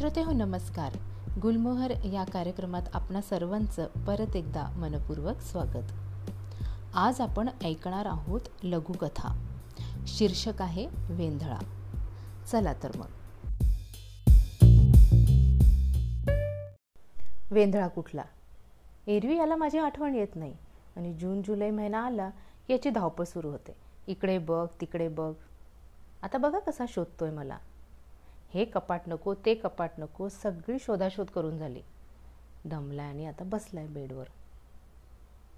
श्रोते हो नमस्कार. गुलमोहर या कार्यक्रमात आपणा सर्वांचं परत एकदा मनपूर्वक स्वागत. आज आपण ऐकणार आहोत लघुकथा. शीर्षक आहे वेंधळा. चला तर मग. वेंधळा कुठला? एरवी याला माझी आठवण येत नाही. आणि जून जुलै महिना आला याची धावपळ सुरू होते. इकडे बघ तिकडे बघ. आता बघा कसा शोधतोय मला. हे कपाट नको ते कपाट नको सगळी शोधाशोध करून झाली. दमलाय आणि आता बसलाय बेडवर.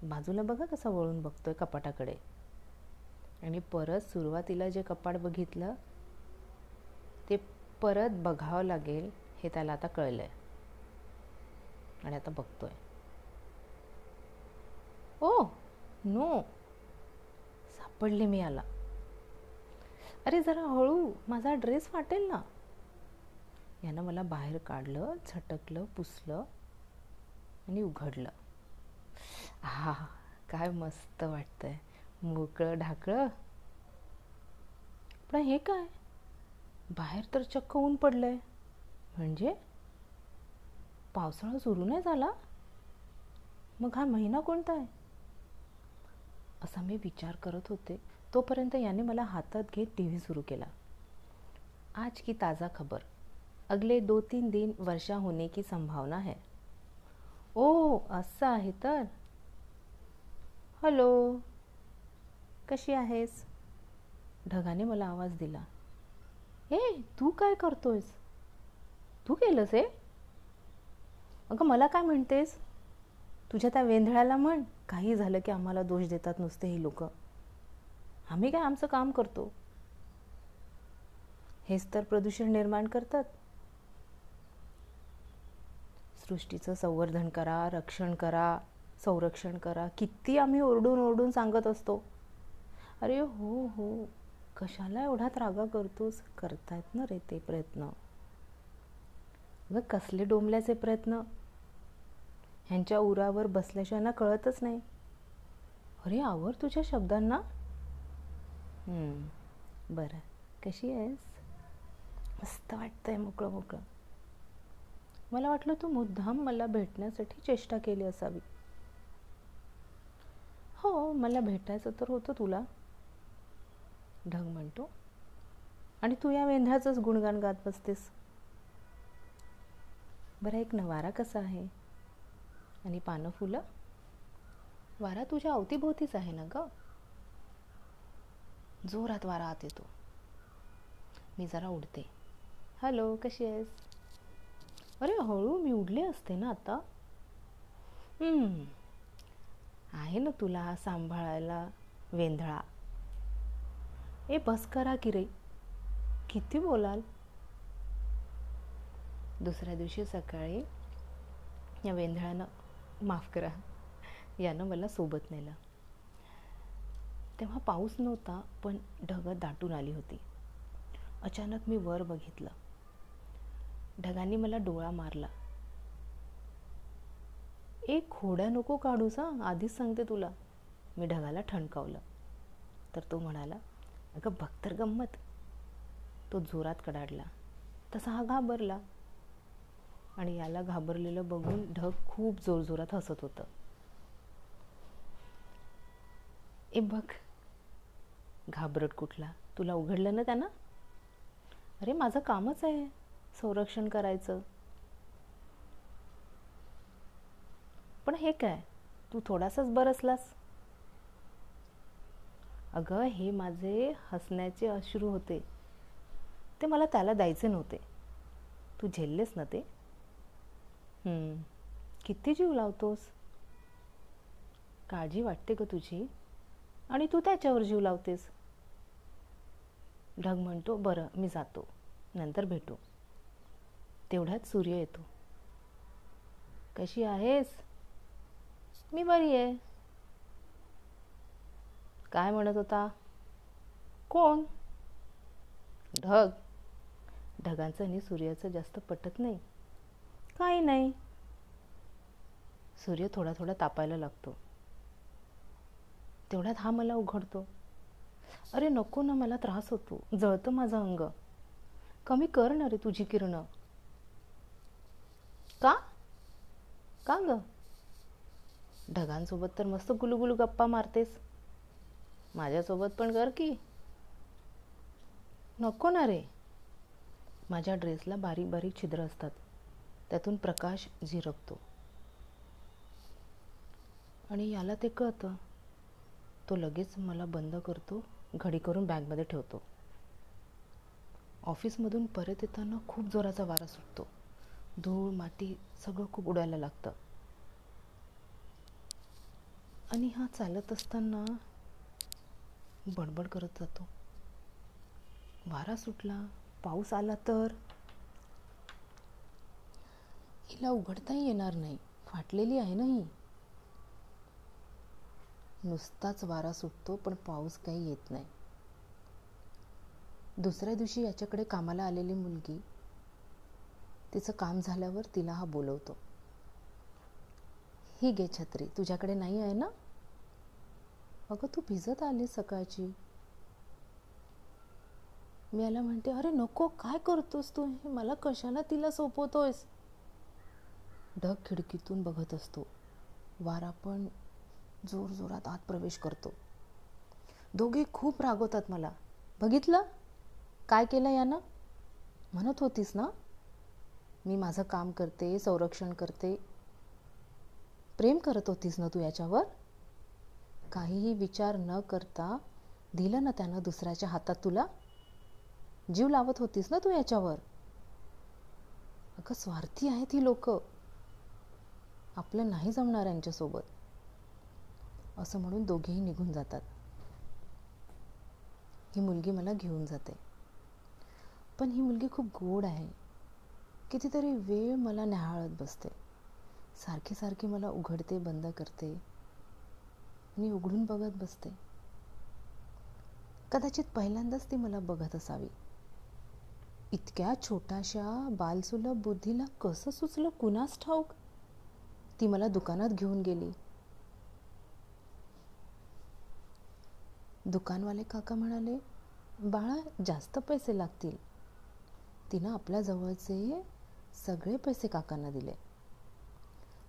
बाजूला बघा कसा वळून बघतोय कपाटाकडे. आणि परत सुरुवातीला जे कपाट बघितलं ते परत बघावं लागेल हे त्याला आता कळलं आहे आणि आता बघतोय. Oh no. सापडले मी आला अरे जरा हळू माझा ड्रेस फाटेल ना. यानं मला बाहेर काढलं झटकलं पुसलं आणि उघडलं. हा काय मस्त वाटतंय. मोकळं ढाकळं. पण हे काय? बाहेर तर चक्क ऊन पडलंय. म्हणजे? पावसाळा सुरू नाही झाला? मग हा महिना कोणता आहे? असा मी विचार करत होते. तोपर्यंत याने मला हातात घेत टी व्ही सुरू केला. आज की ताज़ा खबर. अगले दो तीन दिन वर्षा होने की संभावना है। ओ असं आहे तर? हॅलो कशी आहेस? ढगाने मला आवाज दिला. ए तू काय करतोयस? तू केलंस हे? अगं मला काय म्हणतेस? तुझ्या त्या वेंधळ्याला म्हण काही झालं की आम्हाला दोष देतात नुसते ही लोक. आम्ही काय आमचं काम करतो? हेच तर प्रदूषण निर्माण करतात. सृष्टीचं संवर्धन करा रक्षण करा संरक्षण करा. किती आम्ही ओरडून ओरडून सांगत असतो. अरे हो हो. कशाला एवढा त्रागा करतोस? करतायत ना रे ते प्रयत्न. अगं कसले डोंबल्याचे प्रयत्न. ह्यांच्या उरावर बसल्याशिवाय ना कळतच नाही. अरे आवर तुझ्या शब्दांना. बरं. कशी आहेस? मस्त वाटतंय मोकळं मोकळं. मला वाटलं तू मुद्दाम मला भेटण्यासाठी चेष्टा केली असावी. हो मला भेटायचं तर होतं तुला. ढग म्हणतो. आणि तू या वेंध्याचंच गुणगान गात बसतेस. बरं एक ना वारा कसा आहे? आणि पानं फुलं? वारा तुझ्या अवतीभोवतीच आहे ना ग? जोरात वारा आत येतो. मी जरा उडते. हॅलो कशी आहेस? अरे हळू मी उडले असते ना आता? आहे ना तुला सांभाळायला वेंधळा. ए बस करा की रे. किती बोलाल? दुसऱ्या दिवशी सकाळी या वेंधळ्यानं माफ करा. यानं मला सोबत नेलं. तेव्हा पाऊस नव्हता पण ढगं दाटून आली होती. अचानक मी वर बघितलं. ढगांनी मला डोळा मारला. एक खोड्या नको काढूस हा आधीच सांगते तुला. मी ढगाला ठणकावलं. तर तो म्हणाला अगं भक्तर गंमत. तो जोरात कडाडला. तसा हा घाबरला. आणि याला घाबरलेलं बघून ढग खूप जोरजोरात हसत होतं. ए बघ. घाबरट कुठला. तुला उघडलं ना त्यानं? अरे माझं कामच आहे. संरक्षण करायचं. पण हे काय? तू थोडासाच बरसलास. अगं हे माझे हसण्याचे अश्रू होते. ते मला त्याला द्यायचे नव्हते. तू झेललेस ना ते? किती जीव लावतोस? काळजी वाटते ग तुझी. आणि तू त्याच्यावर जीव लावतेस. ढग म्हणतो बरं मी जातो. नंतर भेटू. तेवढ्यात सूर्य येतो. कशी आहेस? मी बरी आहे. काय म्हणत होता? कोण? ढग. ढगांचं आणि सूर्याचं जास्त पटत नाही. काही नाही. सूर्य थोडा थोडा तापायला लागतो. तेवढ्यात हा मला उघडतो. अरे नको ना मला त्रास होतो. जळतं माझं अंग. कमी कर ना रे तुझी किरणं. का? का ग? ढगांसोबत तर मस्त गुलुगुलू गप्पा मारतेस. माझ्यासोबत पण कर की. नको ना रे. माझ्या ड्रेसला बारीक बारीक छिद्र असतात. त्यातून प्रकाश झिरपतो. आणि याला ते कळतं. तो लगेच मला बंद करतो घडी करून बॅगमध्ये ठेवतो. ऑफिसमधून परत येताना खूप जोराचा वारा सुटतो. धूळ माती सगळं खूप उडायला लागतं. आणि हा चालत असताना बडबड करत जातो. वारा सुटला पाऊस आला तर? हिला उघडताही येणार नाही. फाटलेली आहे ना ही? नुसताच वारा सुटतो पण पाऊस काही येत नाही. दुसऱ्या दिवशी याच्याकडे कामाला आलेली मुलगी तिचं काम झाल्यावर तिला हा बोलवतो. ही गे छत्री तुझ्याकडे नाही आहे ना? अगं तू भिजत आली सकाळची. मी याला म्हणते अरे नको काय करतोस तू? हे मला कशाला तिला सोपवतोयस? ढग खिडकीतून बघत असतो. वारा पण जोर जोरात आत प्रवेश करतो. दोघे खूप रागवतात मला. बघितलं? काय केलं यानं? म्हणत होतीस ना? मी माझं काम करते संरक्षण करते. प्रेम करत होतीस ना तू याच्यावर? काहीही विचार न करता दिलं ना त्यानं दुसऱ्याच्या हातात तुला? जीव लावत होतीस ना तू याच्यावर? अगं स्वार्थी आहेत ही लोक. आपलं नाही जमणार यांच्यासोबत. असं म्हणून दोघेही निघून जातात. ही मुलगी मला घेऊन जाते. पण ही मुलगी खूप गोड आहे. कितीतरी वेळ मला न्याहाळत बसते. सारखी सारखी मला उघडते बंद करते आणि उघडून बघत बसते. कदाचित पहिल्यांदाच ती मला बघत असावी. इतक्या छोट्याशा बालसुलभ बुद्धीला कसं सुचलं कुणास ठाऊक? ती मला दुकानात घेऊन गेली. दुकानवाले काका म्हणाले बाळा जास्त पैसे लागतील. तिनं आपल्या जवळचे सगळे पैसे काकांना दिले.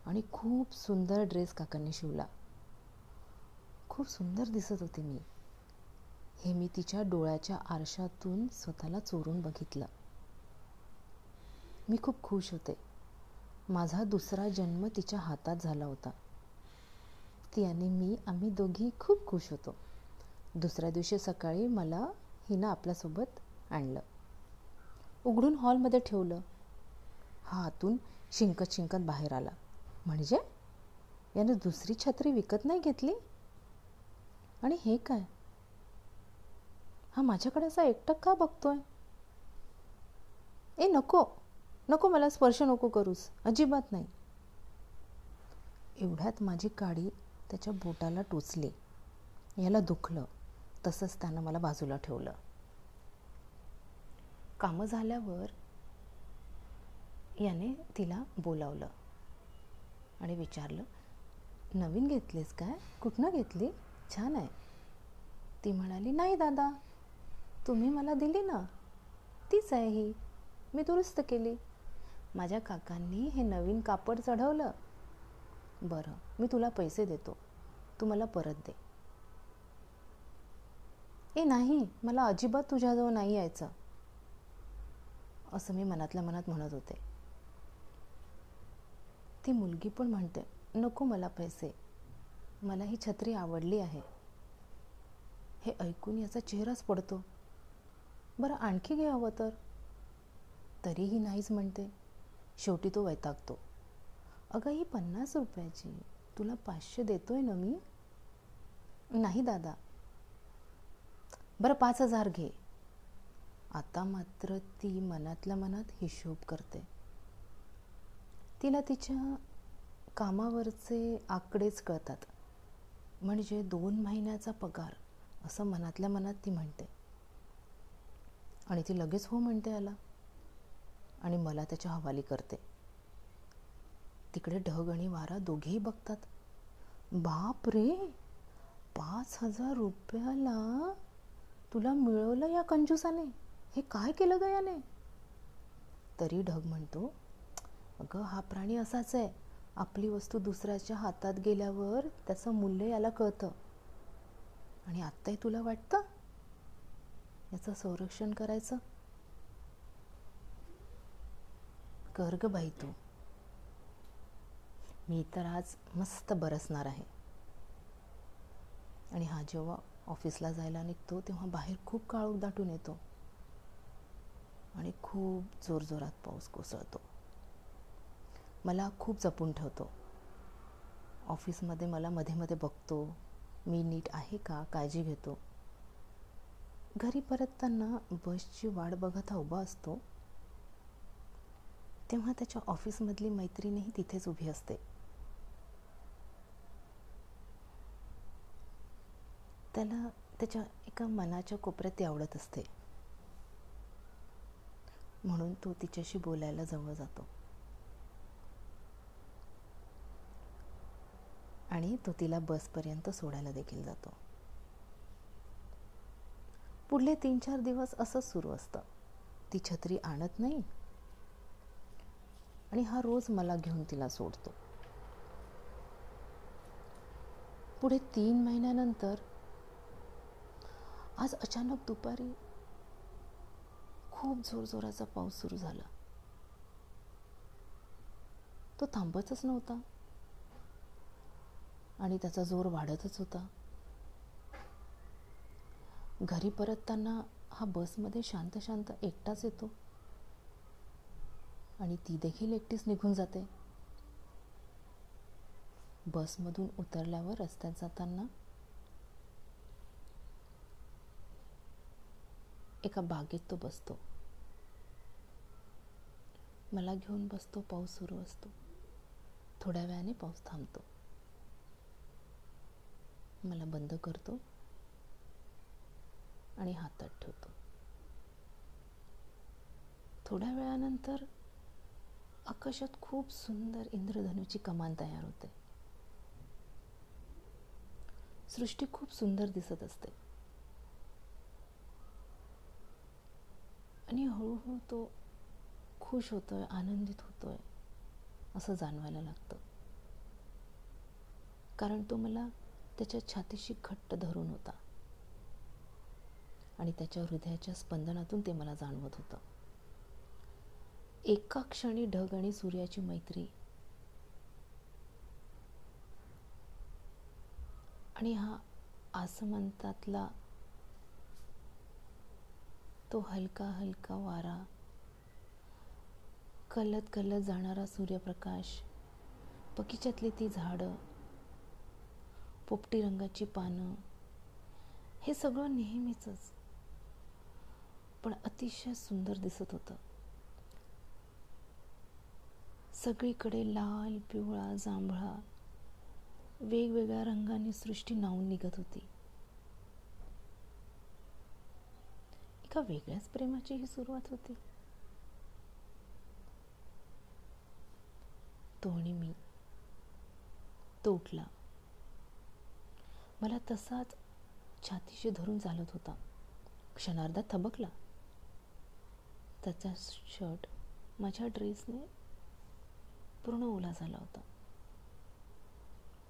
आणि खूप सुंदर ड्रेस काकांनी शिवला. खूप सुंदर दिसत होते मी. हे मी तिच्या डोळ्याच्या आरशातून स्वतःला चोरून बघितलं. मी खूप खुश होते. माझा दुसरा जन्म तिच्या हातात झाला होता. ती आणि मी आम्ही दोघी खूप खुश होतो. दुसऱ्या दिवशी सकाळी मला हिनं आपल्यासोबत आणलं. उघडून हॉलमध्ये ठेवलं. हा आतून शिंकत शिंकत बाहेर आला. म्हणजे? यानं दुसरी छत्री विकत नाही घेतली? आणि हे काय? हा माझ्याकडे असा एकटक का बघतोय? ए नको. नको मला स्पर्श नको करूस. अजिबात नाही. एवढ्यात माझी काडी त्याच्या बोटाला टोचली. याला दुखलं. तसंच त्यानं मला बाजूला ठेवलं. कामं झाल्यावर याने तिला बोलावलं आणि विचारलं नवीन घेतलीस काय? कुठनं घेतली? छान आहे. ती म्हणाली नाही दादा तुम्ही मला दिली ना तीच आहे ही मी दुरुस्त केली. माझ्या काकांनी हे नवीन कापड चढवलं. बरं मी तुला पैसे देतो तू मला परत दे. ए नाही मला अजिबात तुझ्याजवळ नाही यायचं असं मी मनातल्या मनात म्हणत होते. ती मुलगी पण म्हणते नको मला पैसे. मला ही छत्री आवडली आहे. हे ऐकून याचा चेहराच पडतो. बरं आणखी घे हवं तर. तरीही नाहीच म्हणते. शेवटी तो वैतागतो. अगं ही पन्नास रुपयाची. तुला पाचशे देतोय ना मी? नाही दादा. बरं पाच हजार घे. आता मात्र ती मनातल्या मनात हिशोब करते. तिला तिच्या कामावरचे आकडेच कळतात. म्हणजे दोन महिन्याचा पगार असं मनातल्या मनात ती म्हणते. आणि ती लगेच हो म्हणते आला आणि मला त्याच्या हवाली करते. तिकडे ढग आणि वारा दोघेही बघतात. बाप रे! पाच हजार रुपयाला तुला मिळवलं या कंजूसाने? हे काय केलं ग याने? तरी ढग म्हणतो अगं हा प्राणी असाच आहे. आपली वस्तू दुसऱ्याच्या हातात गेल्यावर त्याचं मूल्य याला कळतं. आणि आत्ताही तुला वाटतं? याचं संरक्षण करायचं? कर ग बाई तू. मी तर आज मस्त बरसणार आहे. आणि हा जेव्हा ऑफिसला जायला निघतो तेव्हा बाहेर खूप काळोख दाटून येतो. आणि खूप जोरजोरात पाऊस कोसळतो. मला खूप जपून ठेवतो. ऑफिसमध्ये मला मध्ये मध्ये बघतो मी नीट आहे का काळजी घेतो. घरी परतताना बसची वाट बघत हा उभा असतो. तेव्हा त्याच्या ऑफिसमधली मैत्रिणीही तिथेच उभी असते. त्याला त्याच्या एका मनाच्या कोपऱ्यात ती आवडत असते. म्हणून तो तिच्याशी बोलायला जवळ जातो. आणि तो तिला बसपर्यंत सोडायला देखील जातो. पुढले तीन चार दिवस असंच सुरू असतं. ती छत्री आणत नाही आणि हा रोज मला घेऊन तिला सोडतो. पुढे तीन महिन्यानंतर आज अचानक दुपारी खूप जोरजोराचा पाऊस सुरू झाला. तो थांबतच नव्हता. आणि त्याचा जोर वाढतच होता. घरी परतताना हा बसमध्ये शांत शांत एकटाच येतो. आणि ती देखील एकटीच निघून जाते. बसमधून उतरल्यावर रस्त्यात जाताना एका बागेत तो बसतो. मला घेऊन बसतो पाऊस सुरू असतो. थोड्या वेळाने पाऊस थांबतो. मला बंद करतो आणि हातात ठेवतो. थोड्या वेळानंतर आकाशात खूप सुंदर इंद्रधनुची कमान तयार होते. सृष्टी खूप सुंदर दिसत असते. आणि हळूहळू तो खुश होतोय आनंदित होतोय असं जाणवायला लागतं. कारण तो मला त्याच्या छातीशी घट्ट धरून होता. आणि त्याच्या हृदयाच्या स्पंदनातून ते मला जाणवत होतं. एका क्षणी ढग आणि सूर्याची मैत्री. आणि हा आसमंतातला तो हलका हलका वारा कलत कलत जाणारा सूर्यप्रकाश बगीच्यातली ती झाडं पोपटी रंगाची पानं. हे सगळं नेहमीच पण अतिशय सुंदर दिसत होतं. सगळीकडे लाल पिवळा जांभळा वेगवेगळ्या रंगांनी सृष्टी नावून निघत होती. एका वेगळ्याच प्रेमाची ही सुरुवात होती. तो आणि मी. तो उठला. मला तसाच छातीशी धरून चालत होता. क्षणार्धात थबकला. त्याचा शर्ट माझ्या ड्रेसने पूर्ण ओला झाला होता.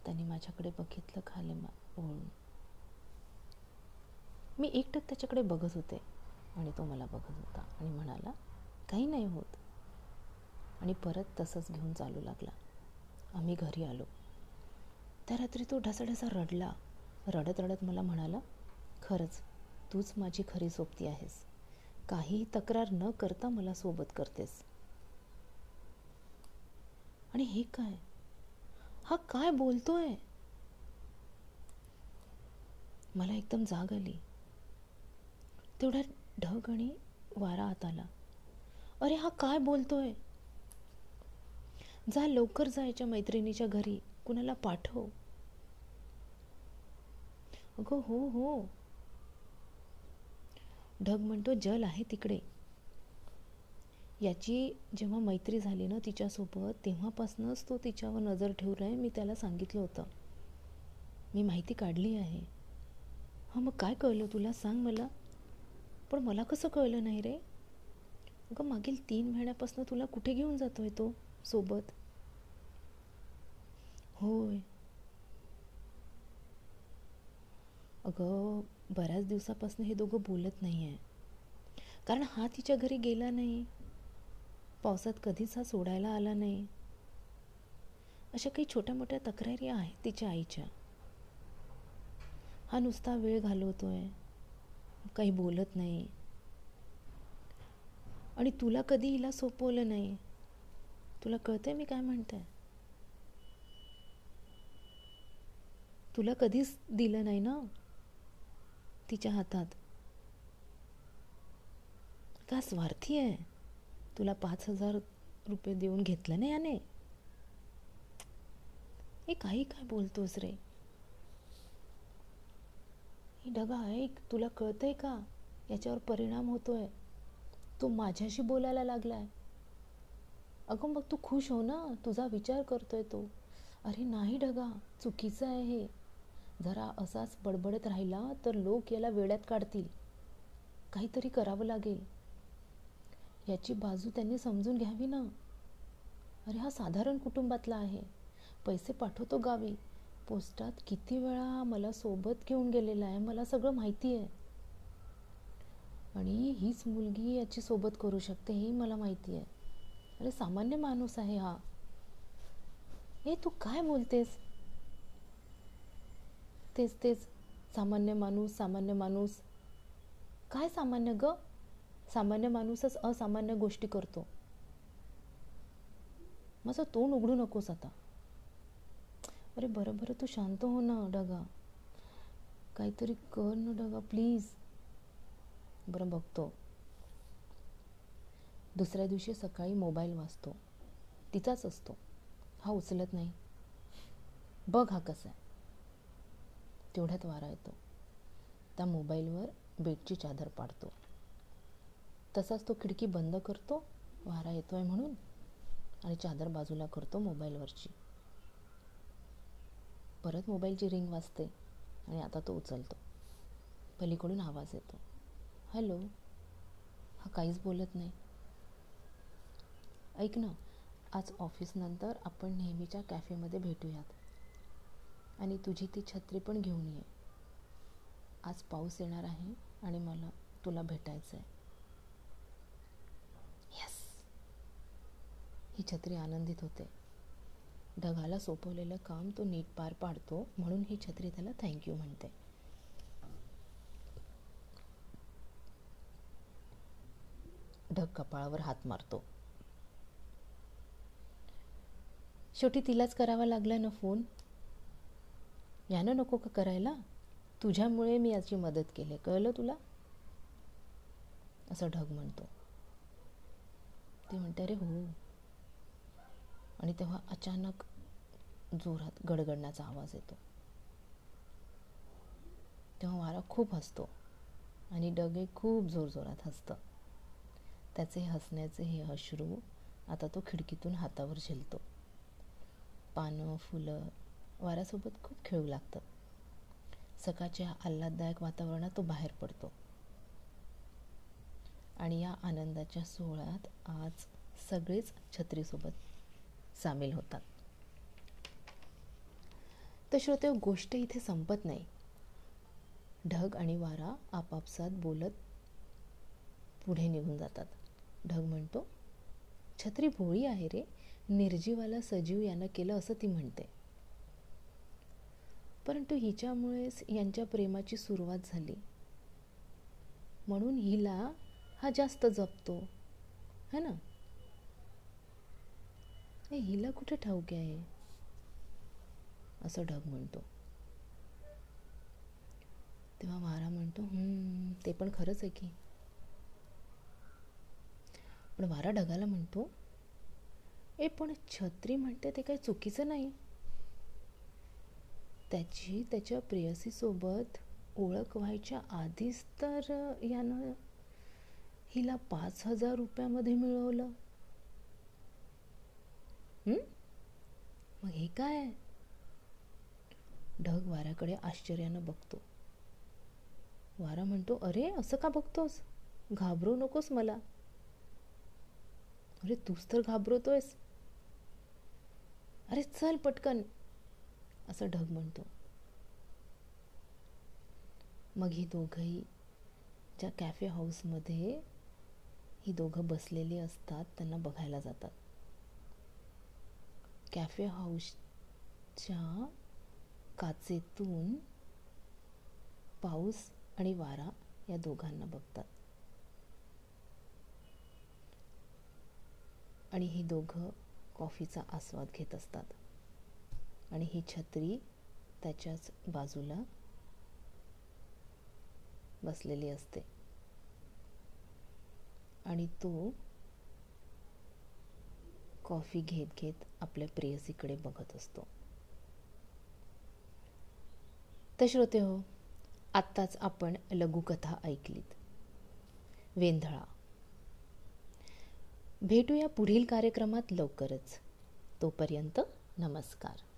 त्याने माझ्याकडे बघितलं खाली ओळून. मी एकटक त्याच्याकडे बघत होते आणि तो मला बघत होता आणि म्हणाला काही नाही होत. आणि परत तसंच घेऊन चालू लागला. आम्ही घरी आलो. त्या रात्री तो ढसाढसा रडला. रडत रडत मला म्हणाला खरंच तूच माझी खरी सोबती आहेस. काहीही तक्रार न करता मला सोबत करतेस. आणि हे काय? हा काय बोलतोय? मला एकदम जाग आली. तेवढा ढग आणि वारा आत आला. अरे हा काय बोलतोय? जा लवकर जायच्या मैत्रिणीच्या घरी. कुणाला पाठव. अगं हो हो. ढग म्हणतो जल आहे तिकडे. याची जेव्हा मैत्री झाली ना तिच्यासोबत तेव्हापासूनच तो तिच्यावर नजर ठेवला आहे मी त्याला सांगितलं होतं. मी माहिती काढली आहे. हां मग काय कळलं तुला? सांग मला. पण मला कसं कळलं नाही रे? अगं मागील तीन महिन्यापासून तुला कुठे घेऊन जातो आहे तो सोबत? होय. अगं बऱ्याच दिवसापासून हे दोघं बोलत नाही आहे कारण हा तिच्या घरी गेला नाही. पावसात कधीच हा सोडायला आला नाही. अशा काही छोट्या मोठ्या तक्रारी आहेत तिच्या आईच्या. हा नुसता वेळ घालवतोय. काही बोलत नाही. आणि तुला कधी हिला सोपवलं नाही? तुला कळतंय मी काय म्हणते? तुला कधीच दिलं नाही ना? तिच्या हातात. का स्वार्थी आहे? तुला पाच हजार रुपये देऊन घेतलं नाही याने? हे काही काय बोलतोस रे? ही ढगा ऐक तुला कळतंय का? याच्यावर परिणाम होतोय. तो माझ्याशी बोलायला लागलाय. अगं मग तू खुश हो ना? तुझा विचार करतोय तो. अरे नाही ढगा चुकीचं आहे हे. जरा असाच बडबडत राहिला तर लोक याला वेड्यात काढतील. काहीतरी करावं लागेल. याची बाजू त्यांनी समजून घ्यावी ना? अरे हा साधारण कुटुंबातला आहे. पैसे पाठवतो गावी. पोस्टात किती वेळा मला सोबत घेऊन गेलेला आहे मला सगळं माहिती आहे आणि हीच मुलगी याची सोबत करू शकते ही मला माहिती आहे अरे सामान्य माणूस आहे हा. हे तू काय बोलतेस? तेच तेच. सामान्य माणूस सामान्य माणूस. काय सामान्य ग? सामान्य माणूसच असामान्य गोष्टी करतो. माझं तोंड उघडू नकोस आता. अरे बरं बरं. तू शांत हो ना डगा. काहीतरी कर ना डगा प्लीज. बरं बघतो. दुसऱ्या दिवशी सकाळी मोबाईल वाचतो. तिचाच असतो. हा उचलत नाही. बघ हा कसा आहे. तेवढ्यात वारा येतो. त्या मोबाईलवर बेडची चादर पाडतो. तसाच तो खिडकी बंद करतो वारा येतो आहे म्हणून आणि चादर बाजूला करतो मोबाईलवरची. परत मोबाईलची रिंग वाजते आणि आता तो उचलतो. पलीकडून आवाज येतो. हॅलो हा काहीच बोलत नाही. ऐक ना आज ऑफिसनंतर आपण नेहमीच्या कॅफेमध्ये भेटूयात. आणि तुझी ती छत्री पण घेऊन ये. आज पाऊस येणार आहे आणि मला तुला भेटायचं आहे यस ही छत्री आनंदित होते. ढगाला सोपवलेलं काम तो नीट पार पाडतो म्हणून ही छत्री त्याला थँक्यू म्हणते. ढग कपाळावर हात मारतो. शेवटी तिलाच करावा लागला ना फोन यानं नको का करायला? तुझ्यामुळे मी याची मदत केली. कळलं तुला? असं ढग म्हणतो. ते म्हणते अरे हो. आणि तेव्हा अचानक जोरात गडगडण्याचा आवाज येतो. तेव्हा वारा खूप हसतो आणि डगे खूप जोरजोरात हसतं. त्याचे हसण्याचे हे अश्रू आता तो खिडकीतून हातावर झेलतो. पानं फुलं वाऱ्यासोबत खूप खेळू लागतं. सकाळच्या आल्हाददायक वातावरणात तो बाहेर पडतो. आणि या आनंदाच्या सोहळ्यात आज सगळेच छत्रीसोबत सामील होतात. तर श्रोते गोष्ट इथे संपत नाही. ढग आणि वारा आपापसात बोलत पुढे निघून जातात. ढग म्हणतो छत्री भोळी आहे रे. निर्जीवाला सजीव यानं केलं असं ती म्हणते. परंतु हिच्यामुळेच यांच्या प्रेमाची सुरुवात झाली. म्हणून हिला हा जास्त जपतो. है ना? हे हिला कुठे ठाऊक आहे? असं ढग म्हणतो. तेव्हा वारा म्हणतो ते पण खरंच आहे की. पण वारा ढगाला म्हणतो ए पण छत्री म्हणते ते काही चुकीचं नाही. त्याची त्याच्या प्रेयसीसोबत ओळख व्हायच्या आधीच तर यानं हिला पाच हजार रुपयामध्ये मिळवलं. मग हे काय? ढग वाऱ्याकडे आश्चर्यानं बघतो. वारा म्हणतो अरे असं का बघतोस? घाबरू नकोस मला. अरे तूच तर घाबरतोयस. अरे चल पटकन. असं ढग म्हणतो. मग ही दोघंही ज्या कॅफे हाऊसमध्ये ही दोघं बसलेली असतात त्यांना बघायला जातात. कॅफे हाऊसच्या काचेतून पाऊस आणि वारा या दोघांना बघतात. आणि ही दोघं कॉफीचा आस्वाद घेत असतात. आणि ही छत्री त्याच्याच बाजूला बसलेली असते. आणि तो कॉफी घेत घेत आपल्या प्रेयसीकडे बघत असतो. तर श्रोते हो आत्ताच आपण लघुकथा ऐकलीत. वेंधळा. भेटूया पुढील कार्यक्रमात लवकरच. तोपर्यंत नमस्कार.